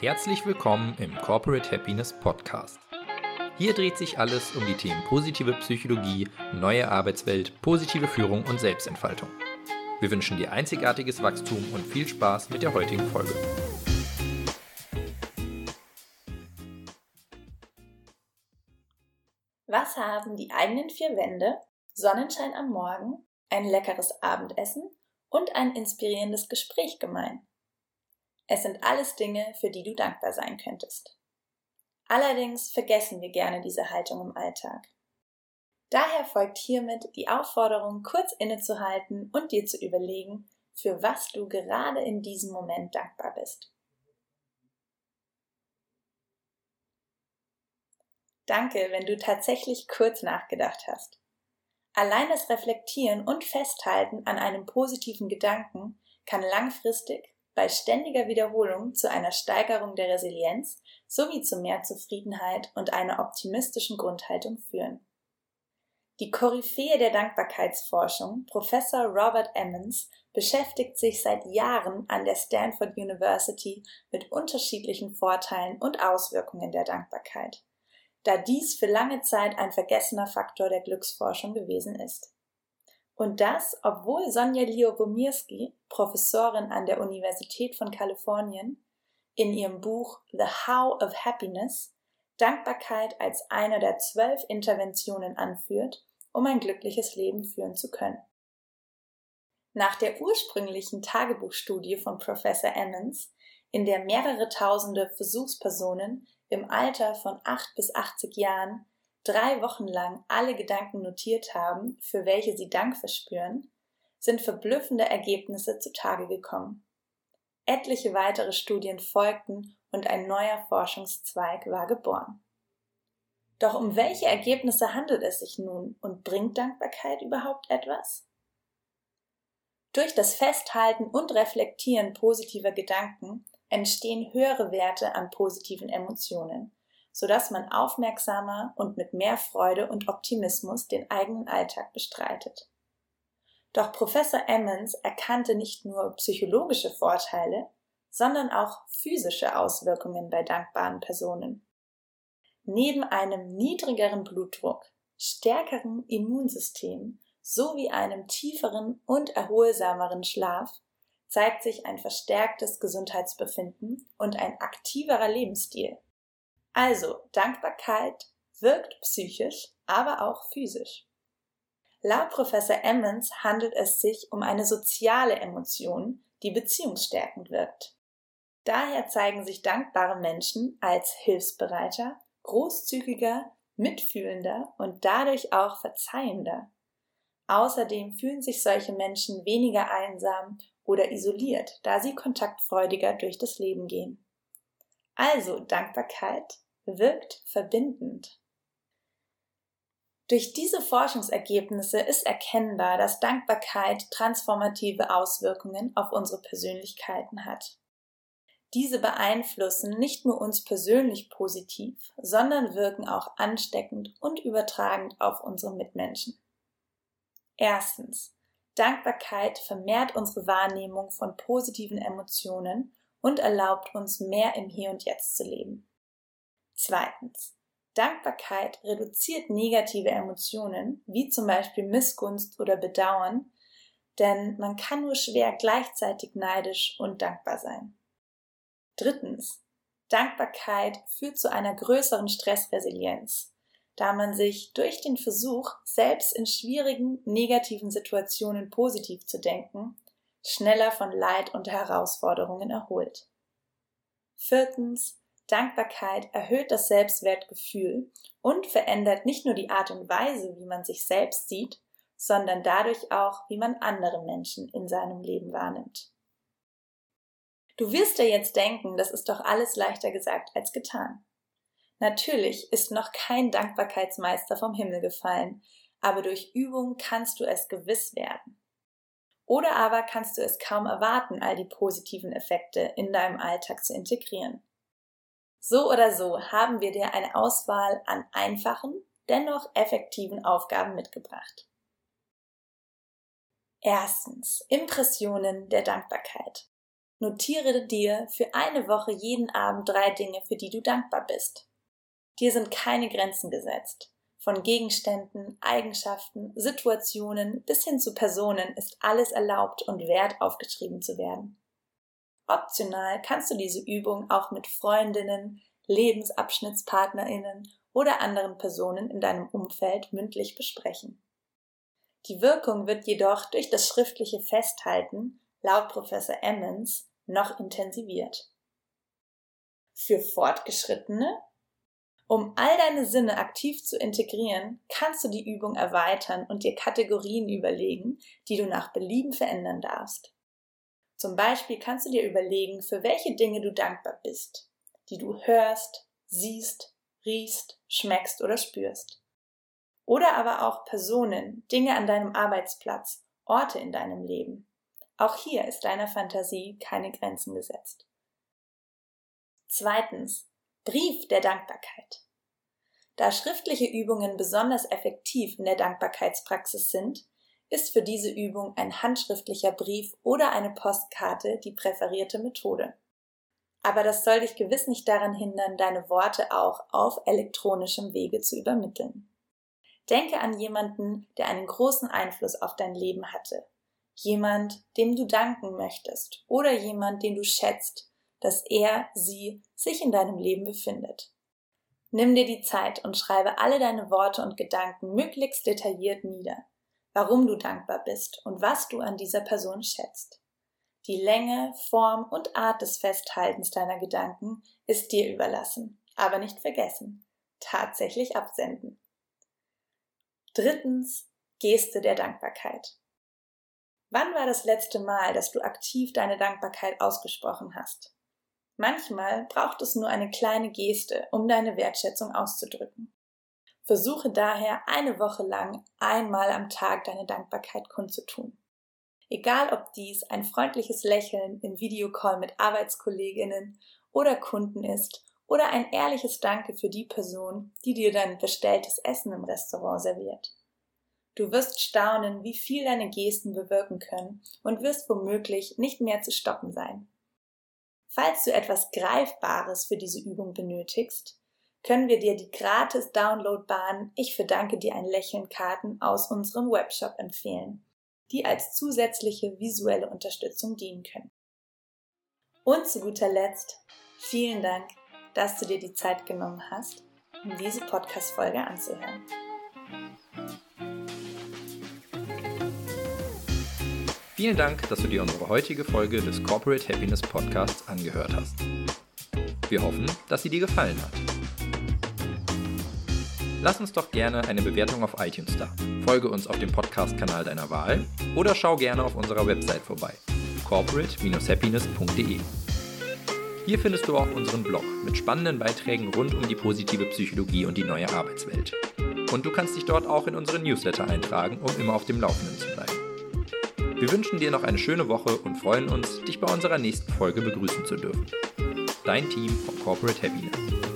Herzlich willkommen im Corporate Happiness Podcast. Hier dreht sich alles um die Themen positive Psychologie, neue Arbeitswelt, positive Führung und Selbstentfaltung. Wir wünschen dir einzigartiges Wachstum und viel Spaß mit der heutigen Folge. Was haben die eigenen vier Wände, Sonnenschein am Morgen, ein leckeres Abendessen und ein inspirierendes Gespräch gemein? Es sind alles Dinge, für die du dankbar sein könntest. Allerdings vergessen wir gerne diese Haltung im Alltag. Daher folgt hiermit die Aufforderung, kurz innezuhalten und dir zu überlegen, für was du gerade in diesem Moment dankbar bist. Danke, wenn du tatsächlich kurz nachgedacht hast. Allein das Reflektieren und Festhalten an einem positiven Gedanken kann langfristig bei ständiger Wiederholung zu einer Steigerung der Resilienz sowie zu mehr Zufriedenheit und einer optimistischen Grundhaltung führen. Die Koryphäe der Dankbarkeitsforschung, Professor Robert Emmons, beschäftigt sich seit Jahren an der Stanford University mit unterschiedlichen Vorteilen und Auswirkungen der Dankbarkeit, da dies für lange Zeit ein vergessener Faktor der Glücksforschung gewesen ist. Und das, obwohl Sonja Liobomirski, Professorin an der Universität von Kalifornien, in ihrem Buch The How of Happiness Dankbarkeit als eine der zwölf Interventionen anführt, um ein glückliches Leben führen zu können. Nach der ursprünglichen Tagebuchstudie von Professor Emmons, in der mehrere tausende Versuchspersonen im Alter von 8 bis 80 Jahren drei Wochen lang alle Gedanken notiert haben, für welche sie Dank verspüren, sind verblüffende Ergebnisse zutage gekommen. Etliche weitere Studien folgten und ein neuer Forschungszweig war geboren. Doch um welche Ergebnisse handelt es sich nun und bringt Dankbarkeit überhaupt etwas? Durch das Festhalten und Reflektieren positiver Gedanken entstehen höhere Werte an positiven Emotionen, sodass man aufmerksamer und mit mehr Freude und Optimismus den eigenen Alltag bestreitet. Doch Professor Emmons erkannte nicht nur psychologische Vorteile, sondern auch physische Auswirkungen bei dankbaren Personen. Neben einem niedrigeren Blutdruck, stärkeren Immunsystem sowie einem tieferen und erholsameren Schlaf zeigt sich ein verstärktes Gesundheitsbefinden und ein aktiverer Lebensstil. Also, Dankbarkeit wirkt psychisch, aber auch physisch. Laut Professor Emmons handelt es sich um eine soziale Emotion, die beziehungsstärkend wirkt. Daher zeigen sich dankbare Menschen als hilfsbereiter, großzügiger, mitfühlender und dadurch auch verzeihender. Außerdem fühlen sich solche Menschen weniger einsam oder isoliert, da sie kontaktfreudiger durch das Leben gehen. Also Dankbarkeit wirkt verbindend. Durch diese Forschungsergebnisse ist erkennbar, dass Dankbarkeit transformative Auswirkungen auf unsere Persönlichkeiten hat. Diese beeinflussen nicht nur uns persönlich positiv, sondern wirken auch ansteckend und übertragend auf unsere Mitmenschen. Erstens. Dankbarkeit vermehrt unsere Wahrnehmung von positiven Emotionen und erlaubt uns mehr im Hier und Jetzt zu leben. Zweitens. Dankbarkeit reduziert negative Emotionen, wie zum Beispiel Missgunst oder Bedauern, denn man kann nur schwer gleichzeitig neidisch und dankbar sein. Drittens. Dankbarkeit führt zu einer größeren Stressresilienz, da man sich durch den Versuch, selbst in schwierigen, negativen Situationen positiv zu denken, schneller von Leid und Herausforderungen erholt. Viertens. Dankbarkeit erhöht das Selbstwertgefühl und verändert nicht nur die Art und Weise, wie man sich selbst sieht, sondern dadurch auch, wie man andere Menschen in seinem Leben wahrnimmt. Du wirst dir jetzt denken, das ist doch alles leichter gesagt als getan. Natürlich ist noch kein Dankbarkeitsmeister vom Himmel gefallen, aber durch Übung kannst du es gewiss werden. Oder aber kannst du es kaum erwarten, all die positiven Effekte in deinem Alltag zu integrieren. So oder so haben wir dir eine Auswahl an einfachen, dennoch effektiven Aufgaben mitgebracht. Erstens Impressionen der Dankbarkeit. Notiere dir für eine Woche jeden Abend drei Dinge, für die du dankbar bist. Dir sind keine Grenzen gesetzt. Von Gegenständen, Eigenschaften, Situationen bis hin zu Personen ist alles erlaubt und wert aufgeschrieben zu werden. Optional kannst du diese Übung auch mit Freundinnen, Lebensabschnittspartnerinnen oder anderen Personen in deinem Umfeld mündlich besprechen. Die Wirkung wird jedoch durch das schriftliche Festhalten, laut Professor Emmons, noch intensiviert. Für Fortgeschrittene um all deine Sinne aktiv zu integrieren, kannst du die Übung erweitern und dir Kategorien überlegen, die du nach Belieben verändern darfst. Zum Beispiel kannst du dir überlegen, für welche Dinge du dankbar bist, die du hörst, siehst, riechst, schmeckst oder spürst. Oder aber auch Personen, Dinge an deinem Arbeitsplatz, Orte in deinem Leben. Auch hier ist deiner Fantasie keine Grenzen gesetzt. Zweitens, Brief der Dankbarkeit. Da schriftliche Übungen besonders effektiv in der Dankbarkeitspraxis sind, ist für diese Übung ein handschriftlicher Brief oder eine Postkarte die präferierte Methode. Aber das soll dich gewiss nicht daran hindern, deine Worte auch auf elektronischem Wege zu übermitteln. Denke an jemanden, der einen großen Einfluss auf dein Leben hatte. Jemand, dem du danken möchtest oder jemand, den du schätzt, dass er, sie sich in deinem Leben befindet. Nimm dir die Zeit und schreibe alle deine Worte und Gedanken möglichst detailliert nieder, warum du dankbar bist und was du an dieser Person schätzt. Die Länge, Form und Art des Festhaltens deiner Gedanken ist dir überlassen, aber nicht vergessen. Tatsächlich absenden. Drittens, Geste der Dankbarkeit. Wann war das letzte Mal, dass du aktiv deine Dankbarkeit ausgesprochen hast? Manchmal braucht es nur eine kleine Geste, um deine Wertschätzung auszudrücken. Versuche daher eine Woche lang einmal am Tag deine Dankbarkeit kundzutun. Egal ob dies ein freundliches Lächeln im Videocall mit Arbeitskolleginnen oder Kunden ist oder ein ehrliches Danke für die Person, die dir dein bestelltes Essen im Restaurant serviert. Du wirst staunen, wie viel deine Gesten bewirken können und wirst womöglich nicht mehr zu stoppen sein. Falls du etwas Greifbares für diese Übung benötigst, können wir dir die gratis downloadbaren Ich verdanke dir ein Lächeln Karten aus unserem Webshop empfehlen, die als zusätzliche visuelle Unterstützung dienen können. Und zu guter Letzt, vielen Dank, dass du dir die Zeit genommen hast, um diese Podcast-Folge anzuhören. Vielen Dank, dass du dir unsere heutige Folge des Corporate Happiness Podcasts angehört hast. Wir hoffen, dass sie dir gefallen hat. Lass uns doch gerne eine Bewertung auf iTunes da. Folge uns auf dem Podcast-Kanal deiner Wahl oder schau gerne auf unserer Website vorbei corporate-happiness.de. Hier findest du auch unseren Blog mit spannenden Beiträgen rund um die positive Psychologie und die neue Arbeitswelt. Und du kannst dich dort auch in unseren Newsletter eintragen, um immer auf dem Laufenden zu bleiben. Wir wünschen dir noch eine schöne Woche und freuen uns, dich bei unserer nächsten Folge begrüßen zu dürfen. Dein Team von Corporate Happiness.